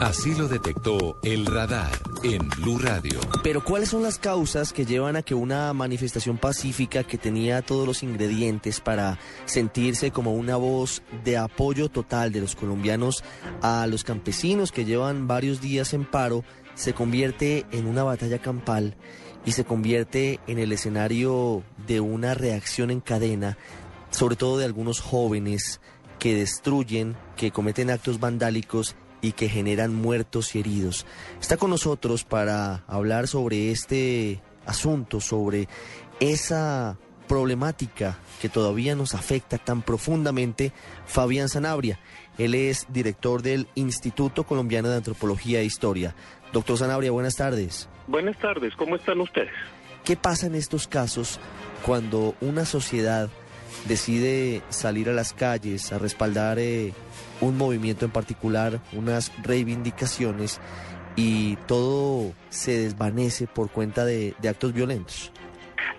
Así lo detectó el radar en Blue Radio. Pero ¿cuáles son las causas que llevan a que una manifestación pacífica que tenía todos los ingredientes para sentirse como una voz de apoyo total de los colombianos a los campesinos que llevan varios días en paro se convierte en una batalla campal y se convierte en el escenario de una reacción en cadena, sobre todo de algunos jóvenes que destruyen, que cometen actos vandálicos y que generan muertos y heridos. Está con nosotros para hablar sobre este asunto, sobre esa problemática que todavía nos afecta tan profundamente, Fabián Sanabria. Él es director del Instituto Colombiano de Antropología e Historia. Doctor Sanabria, buenas tardes. Buenas tardes, ¿cómo están ustedes? ¿Qué pasa en estos casos cuando una sociedad decide salir a las calles a respaldar eh, un movimiento en particular, unas reivindicaciones y todo se desvanece por cuenta de, de actos violentos?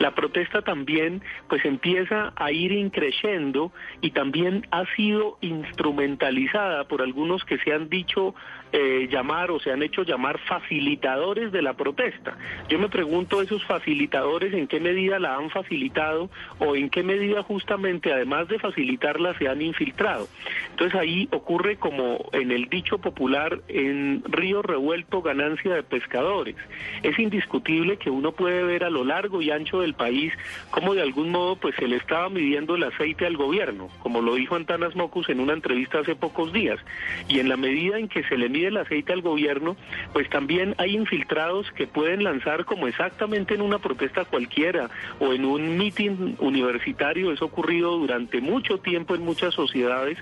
La protesta también pues empieza a ir increciendo y también ha sido instrumentalizada por algunos que se han dicho eh, llamar o se han hecho llamar facilitadores de la protesta. Yo me pregunto esos facilitadores en qué medida la han facilitado o en qué medida justamente además de facilitarla se han infiltrado. Entonces ahí ocurre como en el dicho popular en río revuelto ganancia de pescadores. Es indiscutible que uno puede ver a lo largo y ancho del país cómo de algún modo pues se le estaba midiendo el aceite al gobierno, como lo dijo Antanas Mocus en una entrevista hace pocos días. Y en la medida en que se le mide el aceite al gobierno, pues también hay infiltrados que pueden lanzar como exactamente en una protesta cualquiera o en un mitin universitario, eso ocurrido durante mucho tiempo en muchas sociedades,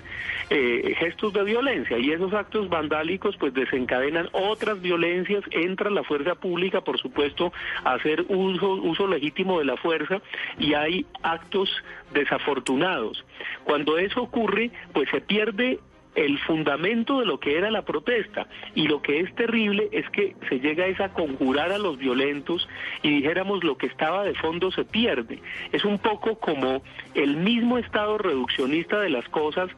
eh, gestos de violencia. Y esos actos vandálicos pues desencadenan otras violencias, entra la fuerza pública por supuesto a hacer uso, uso legítimo de la fuerza y hay actos desafortunados. Cuando eso ocurre pues se pierde el fundamento de lo que era la protesta. Y lo que es terrible es que se llega a conjurar a los violentos y dijéramos lo que estaba de fondo se pierde. Es un poco como el mismo estado reduccionista de las cosas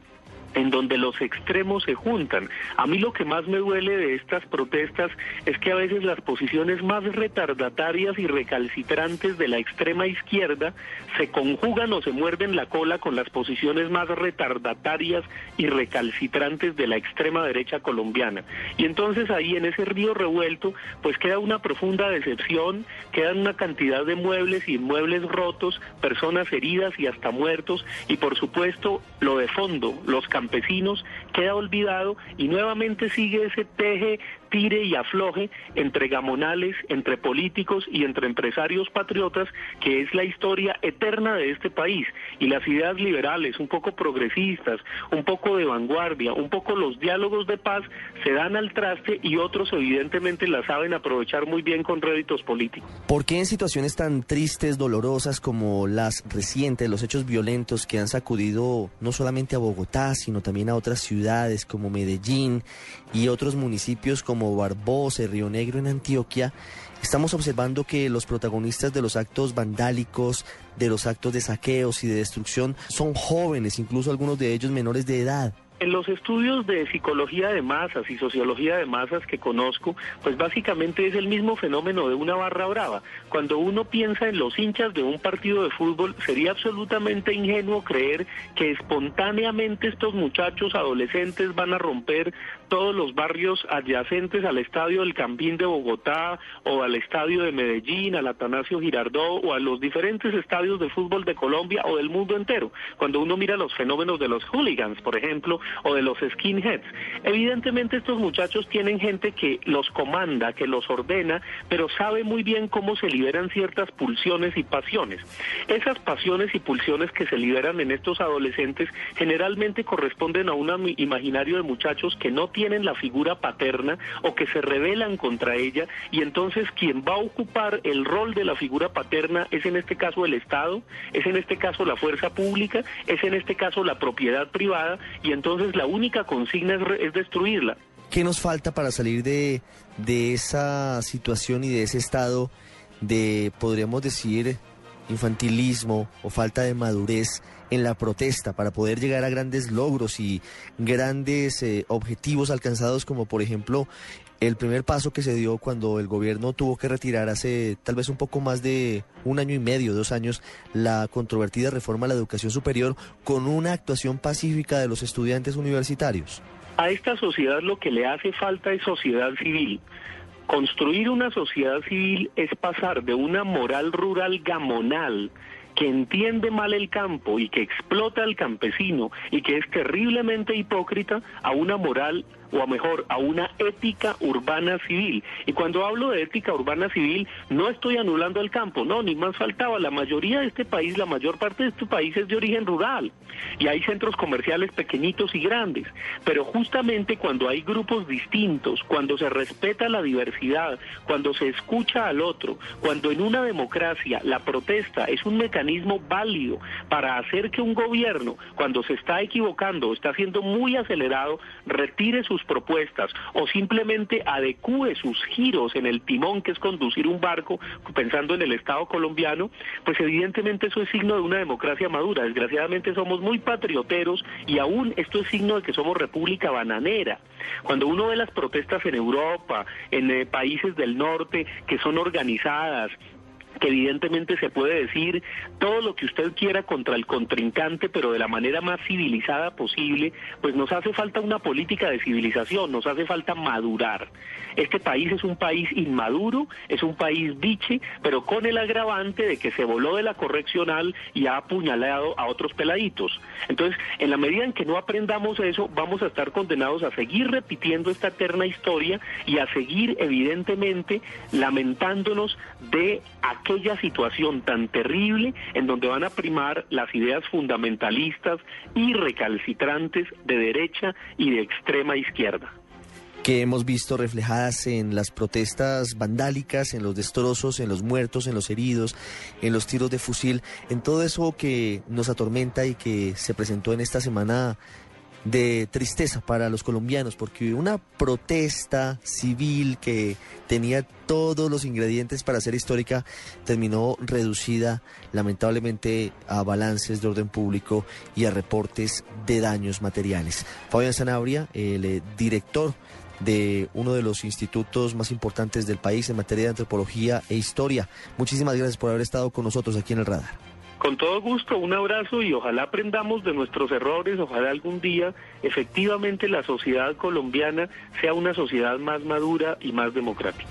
en donde los extremos se juntan. A mí lo que más me duele de estas protestas es que a veces las posiciones más retardatarias y recalcitrantes de la extrema izquierda se conjugan o se muerden la cola con las posiciones más retardatarias y recalcitrantes de la extrema derecha colombiana. Y entonces ahí en ese río revuelto pues queda una profunda decepción, quedan una cantidad de muebles y inmuebles rotos, personas heridas y hasta muertos y por supuesto lo de fondo, los campesinos, queda olvidado y nuevamente sigue ese teje tire y afloje entre gamonales, entre políticos y entre empresarios patriotas, que es la historia eterna de este país. Y las ideas liberales, un poco progresistas, un poco de vanguardia, un poco los diálogos de paz, se dan al traste y otros evidentemente la saben aprovechar muy bien con réditos políticos. ¿Por qué en situaciones tan tristes, dolorosas como las recientes, los hechos violentos que han sacudido no solamente a Bogotá, sino también a otras ciudades como Medellín y otros municipios como Barbosa y Río Negro en Antioquia, estamos observando que los protagonistas de los actos vandálicos, de los actos de saqueos y de destrucción son jóvenes, incluso algunos de ellos menores de edad. En los estudios de psicología de masas y sociología de masas que conozco, pues básicamente es el mismo fenómeno de una barra brava. Cuando uno piensa en los hinchas de un partido de fútbol, sería absolutamente ingenuo creer que espontáneamente estos muchachos adolescentes van a romper todos los barrios adyacentes al estadio del Campín de Bogotá o al estadio de Medellín, al Atanasio Girardot o a los diferentes estadios de fútbol de Colombia o del mundo entero. Cuando uno mira los fenómenos de los hooligans, por ejemplo, o de los skinheads. Evidentemente estos muchachos tienen gente que los comanda, que los ordena, pero sabe muy bien cómo se liberan ciertas pulsiones y pasiones. Esas pasiones y pulsiones que se liberan en estos adolescentes generalmente corresponden a un imaginario de muchachos que no tienen la figura paterna o que se rebelan contra ella y entonces quien va a ocupar el rol de la figura paterna es en este caso el Estado, es en este caso la fuerza pública, es en este caso la propiedad privada y entonces la única consigna es, destruirla. ¿Qué nos falta para salir de, de esa situación y de ese estado de, podríamos decir, infantilismo o falta de madurez en la protesta para poder llegar a grandes logros y grandes eh, objetivos alcanzados como por ejemplo el primer paso que se dio cuando el gobierno tuvo que retirar hace tal vez un poco más de un año y medio, dos años, la controvertida reforma a la educación superior con una actuación pacífica de los estudiantes universitarios. A esta sociedad lo que le hace falta es sociedad civil. Construir una sociedad civil es pasar de una moral rural gamonal que entiende mal el campo y que explota al campesino y que es terriblemente hipócrita a una moral o a mejor a una ética urbana civil. Y cuando hablo de ética urbana civil, no estoy anulando el campo, no, ni más faltaba. La mayoría de este país, la mayor parte de este país es de origen rural y hay centros comerciales pequeñitos y grandes. Pero justamente cuando hay grupos distintos, cuando se respeta la diversidad, cuando se escucha al otro, cuando en una democracia la protesta es un mecanismo válido para hacer que un gobierno, cuando se está equivocando está siendo muy acelerado, retire sus propuestas o simplemente adecue sus giros en el timón que es conducir un barco pensando en el Estado colombiano, pues evidentemente eso es signo de una democracia madura. Desgraciadamente somos muy patrioteros y aún esto es signo de que somos república bananera. Cuando uno ve las protestas en Europa, en eh, países del norte que son organizadas, que evidentemente se puede decir todo lo que usted quiera contra el contrincante, pero de la manera más civilizada posible, pues nos hace falta una política de civilización, nos hace falta madurar. Este país es un país inmaduro, es un país biche, pero con el agravante de que se voló de la correccional y ha apuñalado a otros peladitos. Entonces, en la medida en que no aprendamos eso, vamos a estar condenados a seguir repitiendo esta eterna historia y a seguir, evidentemente, lamentándonos de aquella situación tan terrible en donde van a primar las ideas fundamentalistas y recalcitrantes de derecha y de extrema izquierda. Que hemos visto reflejadas en las protestas vandálicas, en los destrozos, en los muertos, en los heridos, en los tiros de fusil, en todo eso que nos atormenta y que se presentó en esta semana de tristeza para los colombianos, porque una protesta civil que tenía todos los ingredientes para ser histórica terminó reducida lamentablemente a balances de orden público y a reportes de daños materiales. Fabián Sanabria, el eh, director de uno de los institutos más importantes del país en materia de antropología e historia. Muchísimas gracias por haber estado con nosotros aquí en el radar. Con todo gusto, un abrazo y ojalá aprendamos de nuestros errores, ojalá algún día efectivamente la sociedad colombiana sea una sociedad más madura y más democrática.